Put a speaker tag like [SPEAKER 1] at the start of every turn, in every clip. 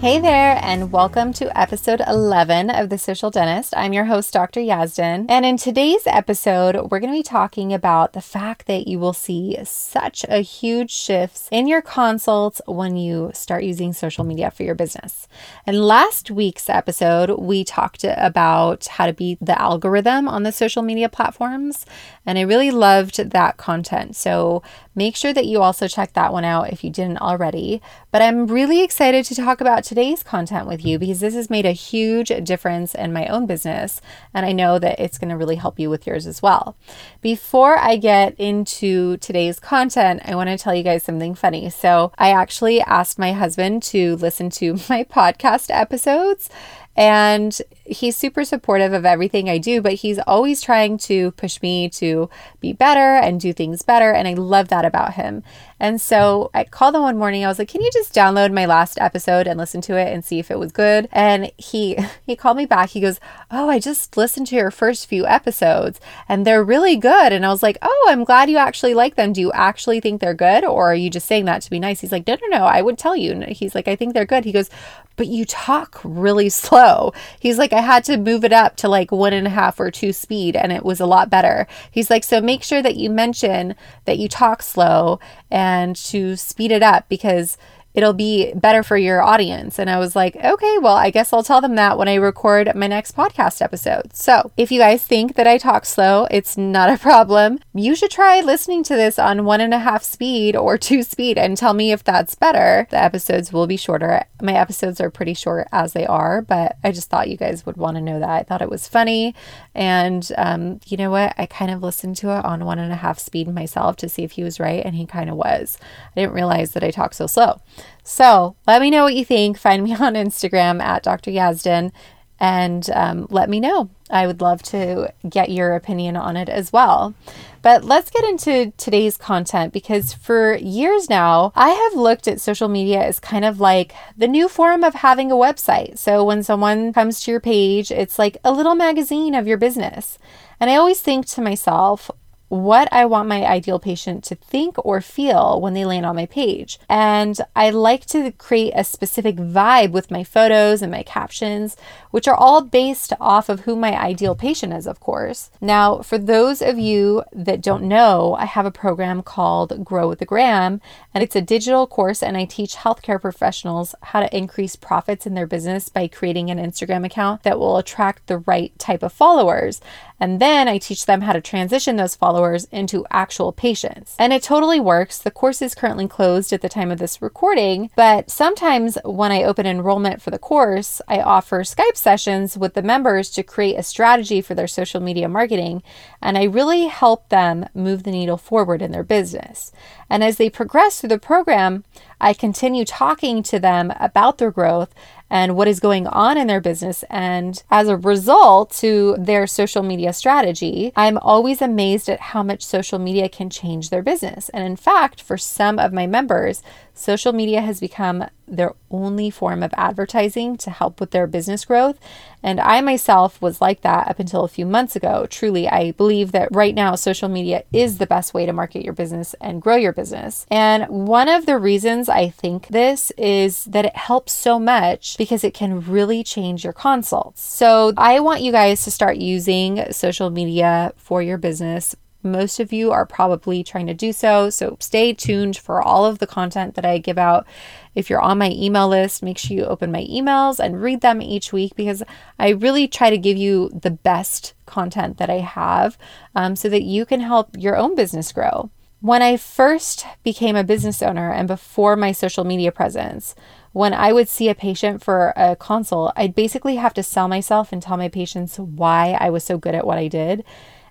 [SPEAKER 1] Hey there, and welcome to episode 11 of The Social Dentist. I'm your host, Dr. Yazdan. And in today's episode, we're going to be talking about the fact that you will see such a huge shifts in your consults when you start using social media for your business. And last week's episode, we talked about how to beat the algorithm on the social media platforms. And I really loved that content. So make sure that you also check that one out if you didn't already. But I'm really excited to talk about today's content with you because this has made a huge difference in my own business. And I know that it's going to really help you with yours as well. Before I get into today's content, I want to tell you guys something funny. So I actually asked my husband to listen to my podcast episodes. And he's super supportive of everything I do, but he's always trying to push me to be better and do things better. And I love that about him. And so I called him one morning. I was like, "Can you just download my last episode and listen to it and see if it was good?" And he he called me back. He goes, "Oh, I just listened to your first few episodes and they're really good." And I was like, "Oh, I'm glad you actually like them. Do you actually think they're good or are you just saying that to be nice?" He's like, "No, no, no. I would tell you." And he's like, "I think they're good." He goes, "But you talk really slow." He's like, "I had to move it up to like one and a half or two speed and it was a lot better." He's like, "So make sure that you mention that you talk slow and and to speed it up because it'll be better for your audience. And I was like, okay, well, I guess I'll tell them that when I record my next podcast episode. So if you guys think that I talk slow, it's not a problem. You should try listening to this on one and a half speed or two speed and tell me if that's better. The episodes will be shorter. My episodes are pretty short as they are, but I just thought you guys would want to know that. I thought it was funny. And um, you know what? I kind of listened to it on one and a half speed myself to see if he was right, and he kind of was. I didn't realize that I talk so slow. So let me know what you think. Find me on Instagram at Dr. Yazdan and um, let me know. I would love to get your opinion on it as well. But let's get into today's content because for years now, I have looked at social media as kind of like the new form of having a website. So when someone comes to your page, it's like a little magazine of your business. And I always think to myself, what I want my ideal patient to think or feel when they land on my page. And I like to create a specific vibe with my photos and my captions, which are all based off of who my ideal patient is, of course. Now, for those of you that don't know, I have a program called Grow with the Gram, and it's a digital course, and I teach healthcare professionals how to increase profits in their business by creating an Instagram account that will attract the right type of followers. And then I teach them how to transition those followers into actual patients. And it totally works. The course is currently closed at the time of this recording, but sometimes when I open enrollment for the course, I offer Skype sessions with the members to create a strategy for their social media marketing. And I really help them move the needle forward in their business. And as they progress through the program, I continue talking to them about their growth and what is going on in their business. And as a result to their social media strategy, I'm always amazed at how much social media can change their business. And in fact, for some of my members, social media has become their only form of advertising to help with their business growth. And I myself was like that up until a few months ago. Truly, I believe that right now social media is the best way to market your business and grow your business. And one of the reasons I think this is that it helps so much because it can really change your consults. So I want you guys to start using social media for your business most of you are probably trying to do so. So stay tuned for all of the content that I give out. If you're on my email list, make sure you open my emails and read them each week because I really try to give you the best content that I have um, so that you can help your own business grow. When I first became a business owner and before my social media presence, when I would see a patient for a consult, I'd basically have to sell myself and tell my patients why I was so good at what I did.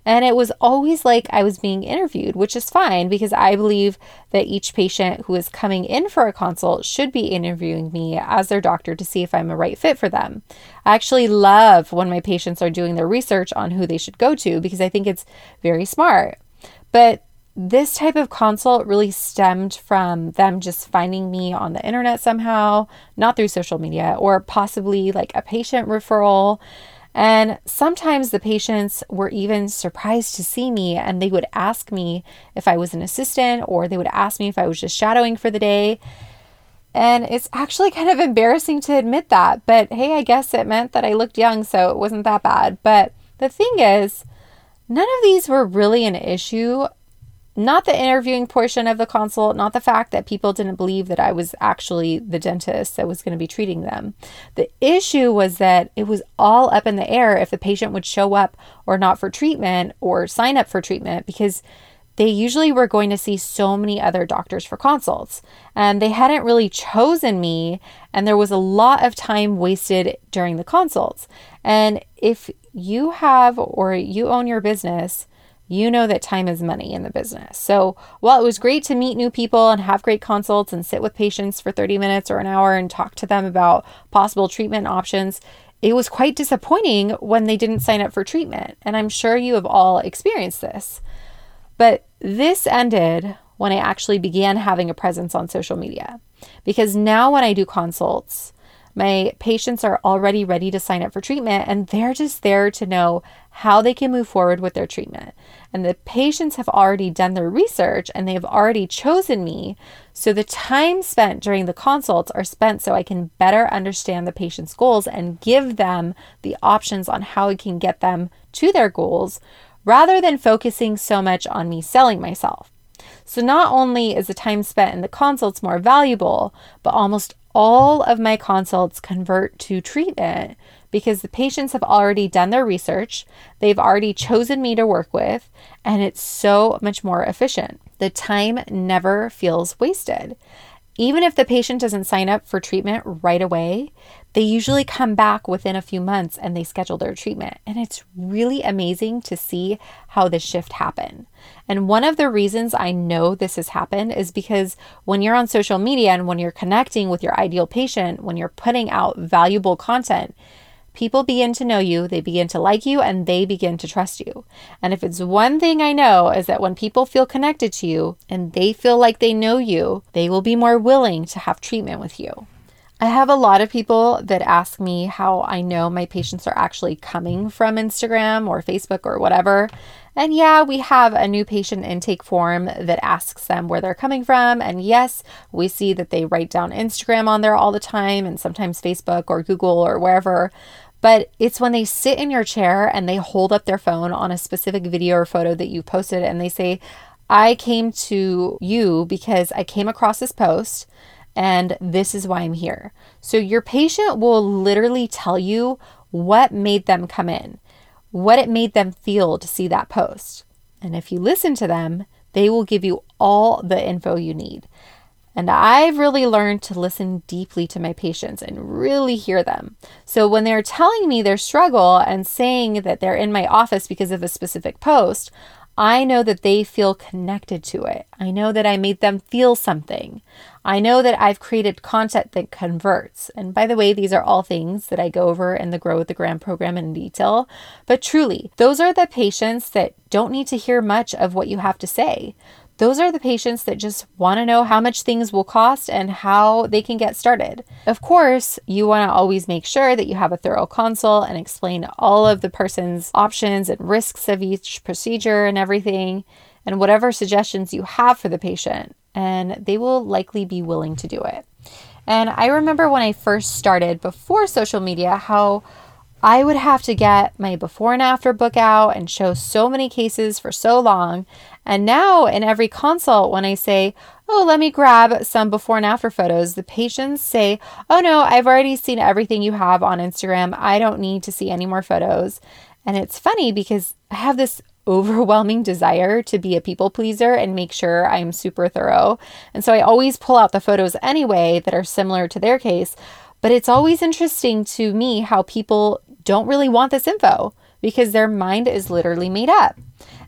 [SPEAKER 1] And it was always like I was being interviewed, which is fine because I believe that each patient who is coming in for a consult should be interviewing me as their doctor to see if I'm a right fit for them. I actually love when my patients are doing their research on who they should go to because I think it's very smart. But this type of consult really stemmed from them just finding me on the internet somehow, not through social media, or possibly like a patient referral. And sometimes the patients were even surprised to see me and they would ask me if I was an assistant or they would ask me if I was just shadowing for the day. And it's actually kind of embarrassing to admit that, but hey, I guess it meant that I looked young, so it wasn't that bad. But the thing is, none of these were really an issue not the interviewing portion of the consult, not the fact that people didn't believe that I was actually the dentist that was going to be treating them. The issue was that it was all up in the air if the patient would show up or not for treatment or sign up for treatment because they usually were going to see so many other doctors for consults. And they hadn't really chosen me, and there was a lot of time wasted during the consults. And if you have or you own your business, you know that time is money in the business. So while it was great to meet new people and have great consults and sit with patients for 30 minutes or an hour and talk to them about possible treatment options, it was quite disappointing when they didn't sign up for treatment. And I'm sure you have all experienced this. But this ended when I actually began having a presence on social media. Because now when I do consults, my patients are already ready to sign up for treatment and they're just there to know how they can move forward with their treatment. And the patients have already done their research and they've already chosen me. So the time spent during the consults are spent so I can better understand the patient's goals and give them the options on how I can get them to their goals rather than focusing so much on me selling myself. So not only is the time spent in the consults more valuable, but almost all of my consults convert to treatment because the patients have already done their research, they've already chosen me to work with, and it's so much more efficient. The time never feels wasted. Even if the patient doesn't sign up for treatment right away, they usually come back within a few months and they schedule their treatment. And it's really amazing to see how this shift happened. And one of the reasons I know this has happened is because when you're on social media and when you're connecting with your ideal patient, when you're putting out valuable content, people begin to know you, they begin to like you, and they begin to trust you. And if it's one thing I know is that when people feel connected to you and they feel like they know you, they will be more willing to have treatment with you. I have a lot of people that ask me how I know my patients are actually coming from Instagram or Facebook or whatever. And yeah, we have a new patient intake form that asks them where they're coming from. And yes, we see that they write down Instagram on there all the time and sometimes Facebook or Google or wherever. But it's when they sit in your chair and they hold up their phone on a specific video or photo that you posted and they say, I came to you because I came across this post and this is why I'm here. So your patient will literally tell you what made them come in, what it made them feel to see that post. And if you listen to them, they will give you all the info you need. And I've really learned to listen deeply to my patients and really hear them. So when they're telling me their struggle and saying that they're in my office because of a specific post, I know that they feel connected to it. I know that I made them feel something. I know that I've created content that converts. And by the way, these are all things that I go over in the Grow with the Gram program in detail. But truly, those are the patients that don't need to hear much of what you have to say. Those are the patients that just want to know how much things will cost and how they can get started. Of course, you want to always make sure that you have a thorough consult and explain all of the person's options and risks of each procedure and everything, and whatever suggestions you have for the patient, and they will likely be willing to do it. And I remember when I first started before social media, how I would have to get my before and after book out and show so many cases for so long. And now, in every consult, when I say, Oh, let me grab some before and after photos, the patients say, Oh, no, I've already seen everything you have on Instagram. I don't need to see any more photos. And it's funny because I have this overwhelming desire to be a people pleaser and make sure I'm super thorough. And so I always pull out the photos anyway that are similar to their case. But it's always interesting to me how people don't really want this info because their mind is literally made up.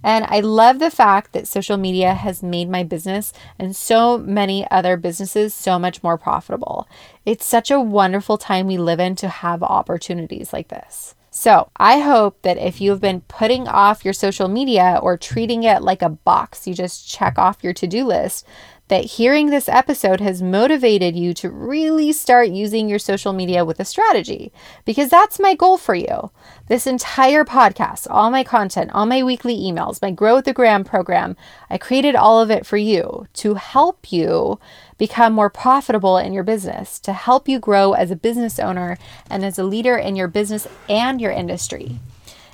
[SPEAKER 1] And I love the fact that social media has made my business and so many other businesses so much more profitable. It's such a wonderful time we live in to have opportunities like this. So, I hope that if you've been putting off your social media or treating it like a box you just check off your to do list, that hearing this episode has motivated you to really start using your social media with a strategy, because that's my goal for you. This entire podcast, all my content, all my weekly emails, my Grow the Gram program, I created all of it for you to help you become more profitable in your business, to help you grow as a business owner and as a leader in your business and your industry.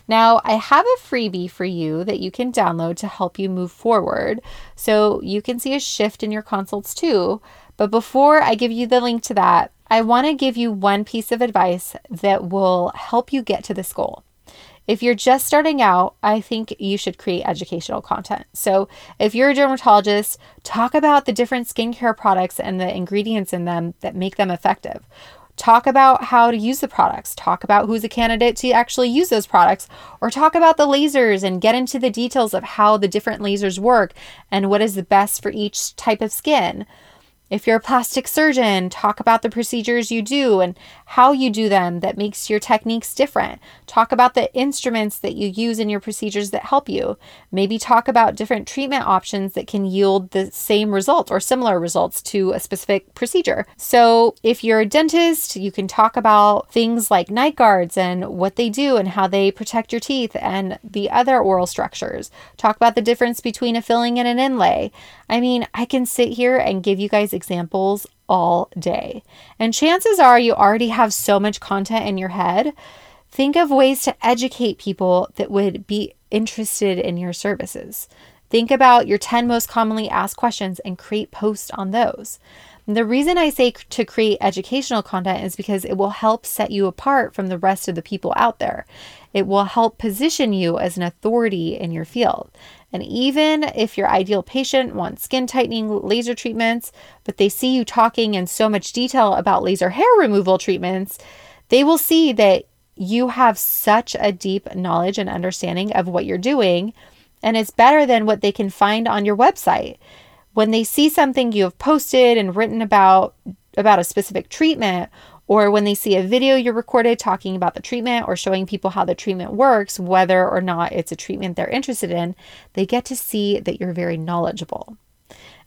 [SPEAKER 1] Now, I have a freebie for you that you can download to help you move forward so you can see a shift in your consults too. But before I give you the link to that, I want to give you one piece of advice that will help you get to this goal. If you're just starting out, I think you should create educational content. So, if you're a dermatologist, talk about the different skincare products and the ingredients in them that make them effective talk about how to use the products, talk about who's a candidate to actually use those products, or talk about the lasers and get into the details of how the different lasers work and what is the best for each type of skin. If you're a plastic surgeon, talk about the procedures you do and how you do them that makes your techniques different. Talk about the instruments that you use in your procedures that help you. Maybe talk about different treatment options that can yield the same result or similar results to a specific procedure. So, if you're a dentist, you can talk about things like night guards and what they do and how they protect your teeth and the other oral structures. Talk about the difference between a filling and an inlay. I mean, I can sit here and give you guys examples all day. And chances are you already have so much content in your head. Think of ways to educate people that would be interested in your services. Think about your 10 most commonly asked questions and create posts on those. The reason I say to create educational content is because it will help set you apart from the rest of the people out there. It will help position you as an authority in your field. And even if your ideal patient wants skin tightening laser treatments, but they see you talking in so much detail about laser hair removal treatments, they will see that you have such a deep knowledge and understanding of what you're doing, and it's better than what they can find on your website. When they see something you have posted and written about about a specific treatment or when they see a video you recorded talking about the treatment or showing people how the treatment works, whether or not it's a treatment they're interested in, they get to see that you're very knowledgeable.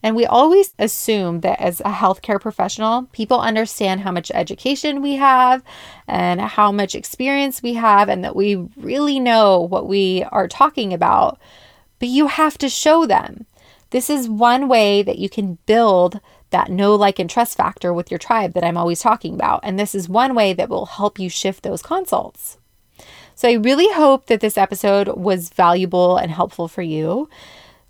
[SPEAKER 1] And we always assume that as a healthcare professional, people understand how much education we have and how much experience we have, and that we really know what we are talking about. But you have to show them. This is one way that you can build that know, like, and trust factor with your tribe that I'm always talking about. And this is one way that will help you shift those consults. So I really hope that this episode was valuable and helpful for you.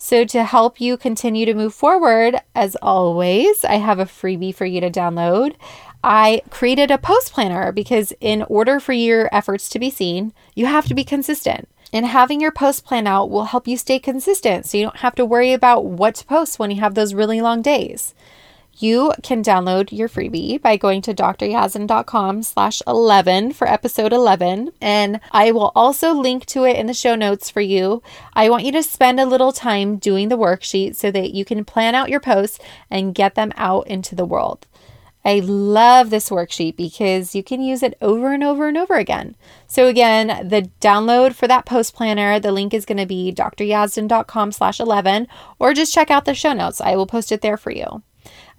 [SPEAKER 1] So, to help you continue to move forward, as always, I have a freebie for you to download. I created a post planner because, in order for your efforts to be seen, you have to be consistent. And having your post plan out will help you stay consistent so you don't have to worry about what to post when you have those really long days. You can download your freebie by going to dryazdan.com slash 11 for episode 11. And I will also link to it in the show notes for you. I want you to spend a little time doing the worksheet so that you can plan out your posts and get them out into the world. I love this worksheet because you can use it over and over and over again. So again, the download for that post planner, the link is going to be dryazdan.com slash 11 or just check out the show notes. I will post it there for you.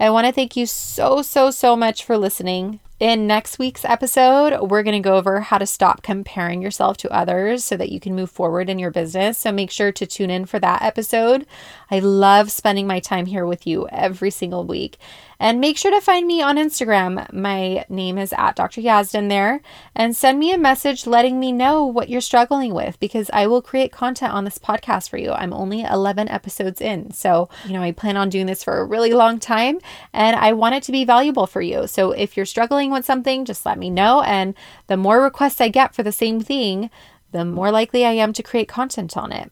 [SPEAKER 1] I want to thank you so, so, so much for listening. In next week's episode, we're going to go over how to stop comparing yourself to others so that you can move forward in your business. So make sure to tune in for that episode. I love spending my time here with you every single week. And make sure to find me on Instagram. My name is at Dr. Yazdan there. And send me a message letting me know what you're struggling with because I will create content on this podcast for you. I'm only 11 episodes in. So, you know, I plan on doing this for a really long time and I want it to be valuable for you. So if you're struggling with something, just let me know. And the more requests I get for the same thing, the more likely I am to create content on it.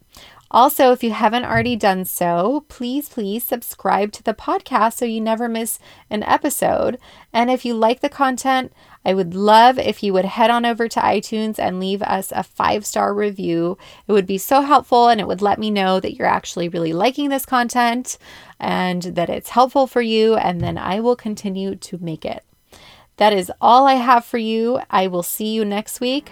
[SPEAKER 1] Also, if you haven't already done so, please, please subscribe to the podcast so you never miss an episode. And if you like the content, I would love if you would head on over to iTunes and leave us a five star review. It would be so helpful and it would let me know that you're actually really liking this content and that it's helpful for you. And then I will continue to make it. That is all I have for you. I will see you next week.